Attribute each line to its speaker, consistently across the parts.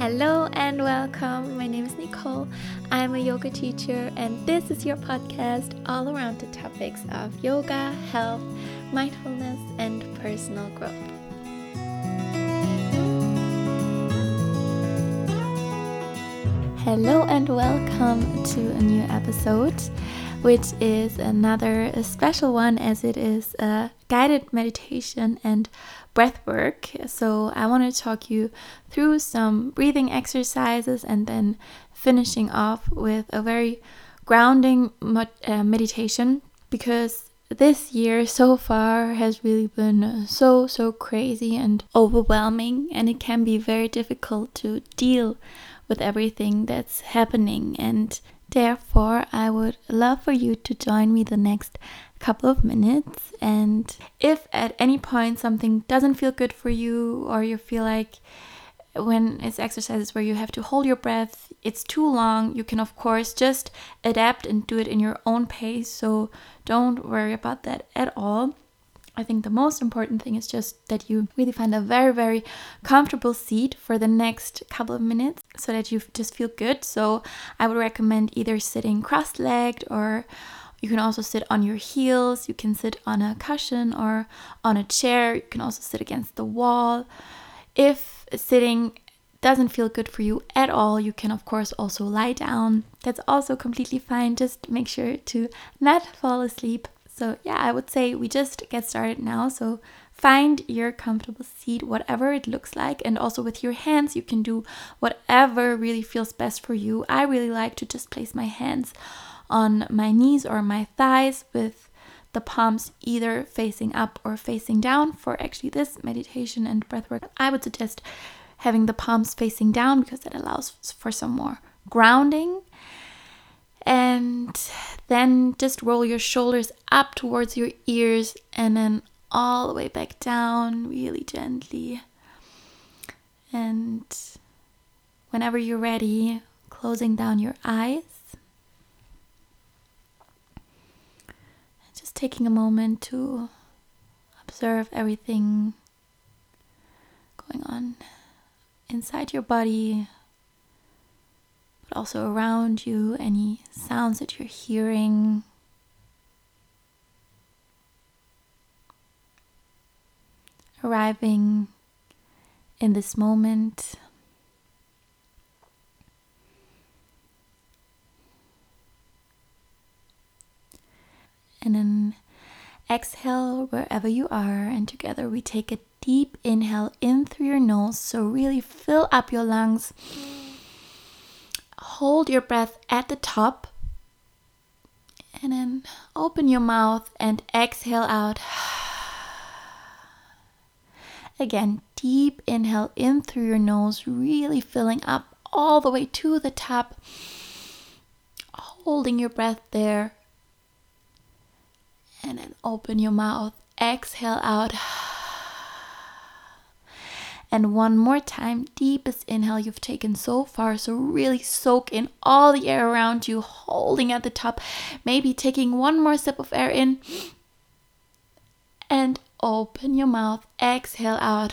Speaker 1: Hello and welcome. My name is Nicole. I'm a yoga teacher, and this is your podcast all around the topics of yoga, health, mindfulness, and personal growth. Hello and welcome to a new episode which is another special one as it is a guided meditation and breath work. So, I want to talk you through some breathing exercises and then finishing off with a very grounding uh, meditation because this year so far has really been so so crazy and overwhelming and it can be very difficult to deal with everything that's happening and Therefore, I would love for you to join me the next couple of minutes. And if at any point something doesn't feel good for you, or you feel like when it's exercises where you have to hold your breath, it's too long, you can, of course, just adapt and do it in your own pace. So don't worry about that at all. I think the most important thing is just that you really find a very, very comfortable seat for the next couple of minutes so that you just feel good. So I would recommend either sitting cross legged or you can also sit on your heels, you can sit on a cushion or on a chair, you can also sit against the wall. If sitting doesn't feel good for you at all, you can of course also lie down. That's also completely fine. Just make sure to not fall asleep so, yeah, I would say we just get started now. So, find your comfortable seat, whatever it looks like. And also with your hands, you can do whatever really feels best for you. I really like to just place my hands on my knees or my thighs with the palms either facing up or facing down for actually this meditation and breath work. I would suggest having the palms facing down because that allows for some more grounding and then just roll your shoulders up towards your ears and then all the way back down, really gently. And whenever you're ready, closing down your eyes. Just taking a moment to observe everything going on inside your body, but also around you, any sounds that you're hearing. Arriving in this moment. And then exhale wherever you are, and together we take a deep inhale in through your nose. So, really fill up your lungs hold your breath at the top and then open your mouth and exhale out. Again, deep inhale in through your nose, really filling up all the way to the top, holding your breath there. And then open your mouth, exhale out. And one more time, deepest inhale you've taken so far. So, really soak in all the air around you, holding at the top. Maybe taking one more sip of air in. And open your mouth, exhale out.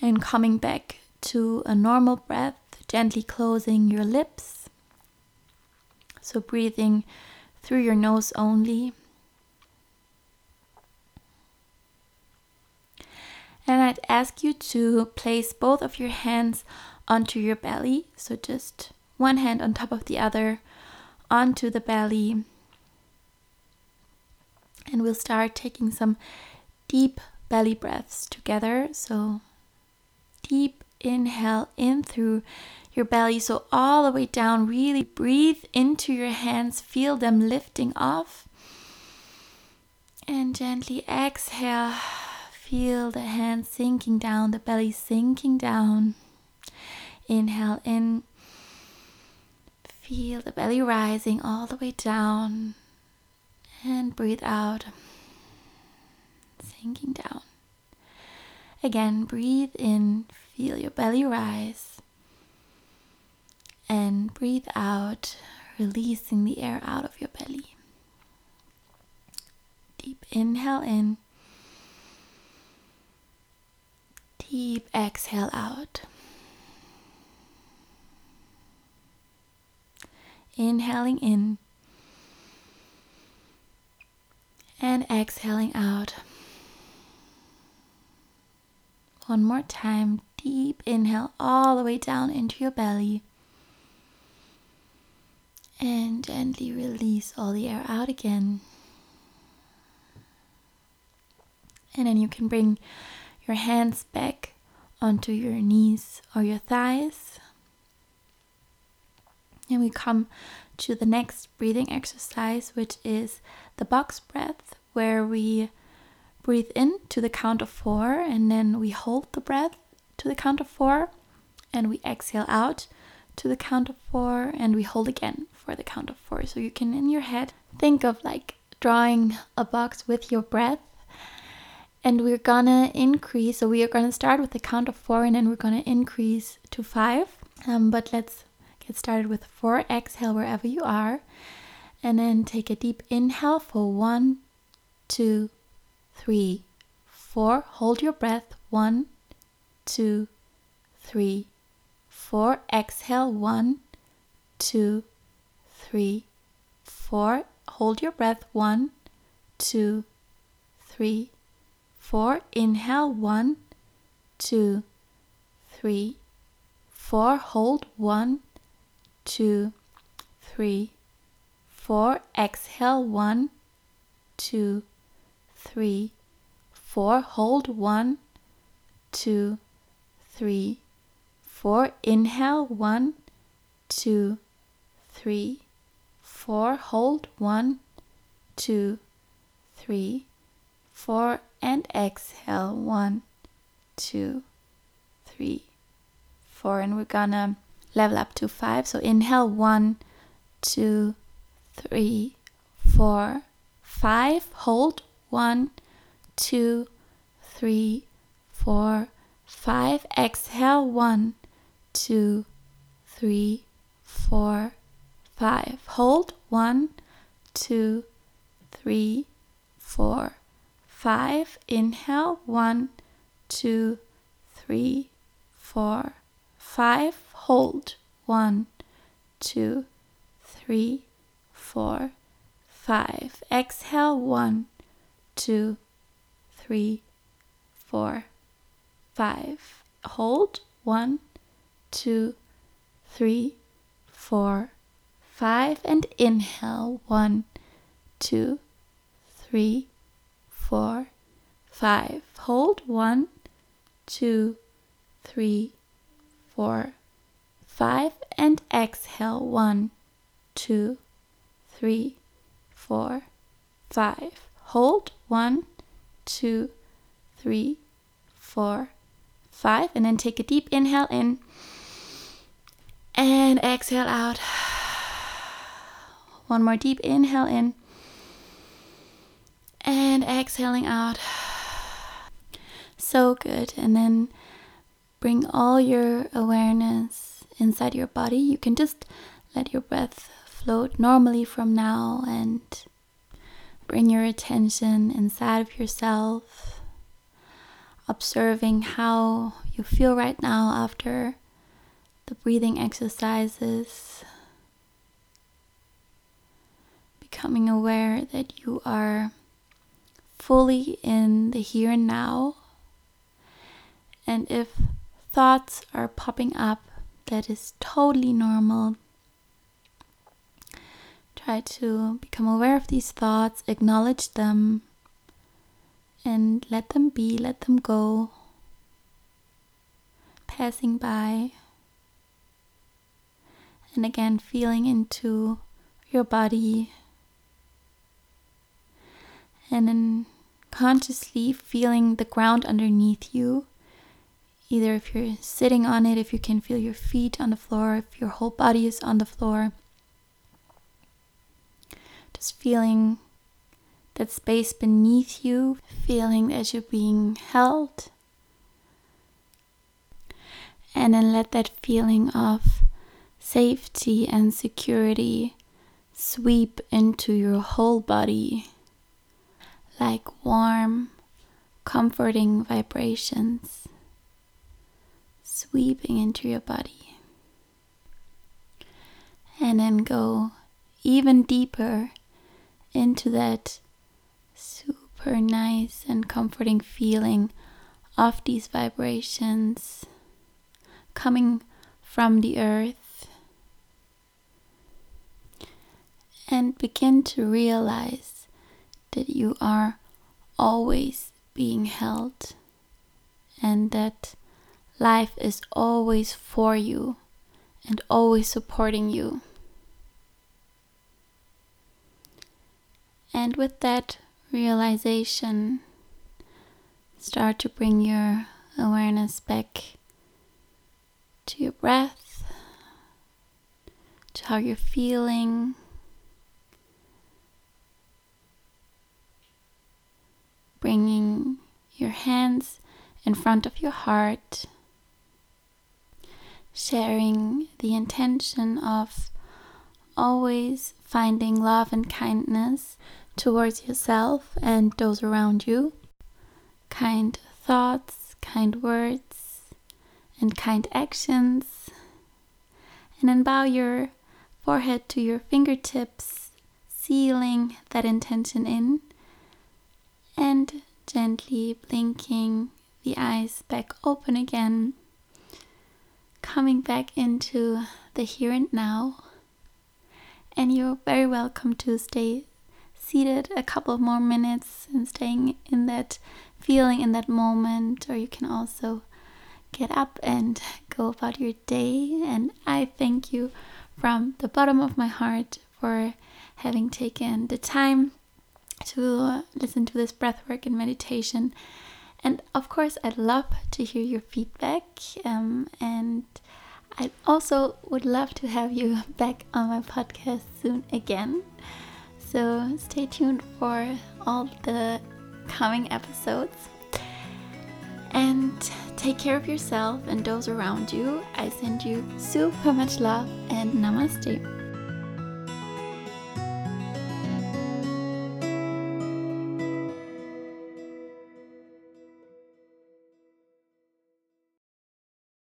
Speaker 1: And coming back to a normal breath, gently closing your lips. So, breathing through your nose only. And I'd ask you to place both of your hands onto your belly. So just one hand on top of the other onto the belly. And we'll start taking some deep belly breaths together. So deep inhale in through your belly. So all the way down. Really breathe into your hands. Feel them lifting off. And gently exhale Feel the hands sinking down, the belly sinking down. Inhale in. Feel the belly rising all the way down. And breathe out. Sinking down. Again, breathe in. Feel your belly rise. And breathe out, releasing the air out of your belly. Deep inhale in. Deep exhale out. Inhaling in and exhaling out. One more time, deep inhale all the way down into your belly. And gently release all the air out again. And then you can bring your hands back onto your knees or your thighs. And we come to the next breathing exercise, which is the box breath, where we breathe in to the count of four and then we hold the breath to the count of four and we exhale out to the count of four and we hold again for the count of four. So you can, in your head, think of like drawing a box with your breath and we're gonna increase so we are gonna start with a count of four and then we're gonna increase to five. Um, but let's get started with four. Exhale wherever you are. And then take a deep inhale for one two three four. Hold your breath. One two three four. Exhale. One two three four. Hold your breath. One two three four. Inhale, one, two, three, four. Hold, one, two, three, four. Exhale, one, two, three, four. Hold, one, two, three, four. Inhale, one, two, three, four. Hold, one, two, three, four and exhale one two three four and we're gonna level up to five. So inhale one two three four five. Hold one two three four five. Exhale one two three four five. Hold one two three four five. Inhale, one, two, three, four, five. Hold, one, two, three, four, five. Exhale, one, two, three, four, five. Hold, one, two, three, four, five. And inhale, one, two, three, four, five. Hold. One, two, three, four, five, and exhale. One, two, three, four, five. Hold. One, two, three, four, five, and then take a deep inhale in. And exhale out. One more deep inhale in and exhaling out. So good. And then bring all your awareness inside your body. You can just let your breath float normally from now and bring your attention inside of yourself, observing how you feel right now after the breathing exercises. Becoming aware that you are fully in the here and now. And if thoughts are popping up, that is totally normal. Try to become aware of these thoughts, acknowledge them, and let them be, let them go. Passing by. And again, feeling into your body. And then consciously feeling the ground underneath you. Either if you're sitting on it, if you can feel your feet on the floor, if your whole body is on the floor. Just feeling that space beneath you, feeling as you're being held. And then let that feeling of safety and security sweep into your whole body like warm, comforting vibrations. sweeping into your body. And then go even deeper into that super nice and comforting feeling of these vibrations coming from the earth. And begin to realize that you are always being held and that life is always for you and always supporting you. And with that realization, start to bring your awareness back to your breath, to how you're feeling. Bringing your hands in front of your heart, sharing the intention of always finding love and kindness towards yourself and those around you. Kind thoughts, kind words, and kind actions. And then bow your forehead to your fingertips, sealing that intention in, and gently blinking the eyes back open again, coming back into the here and now. And you're very welcome to stay seated a couple more minutes and staying in that feeling in that moment, or you can also get up and go about your day. And I thank you from the bottom of my heart for having taken the time to listen to this breathwork and meditation. And of course, I'd love to hear your feedback. Um, and I also would love to have you back on my podcast soon again. So stay tuned for all the coming episodes. And take care of yourself and those around you. I send you super much love and namaste.